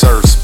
serves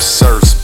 absurd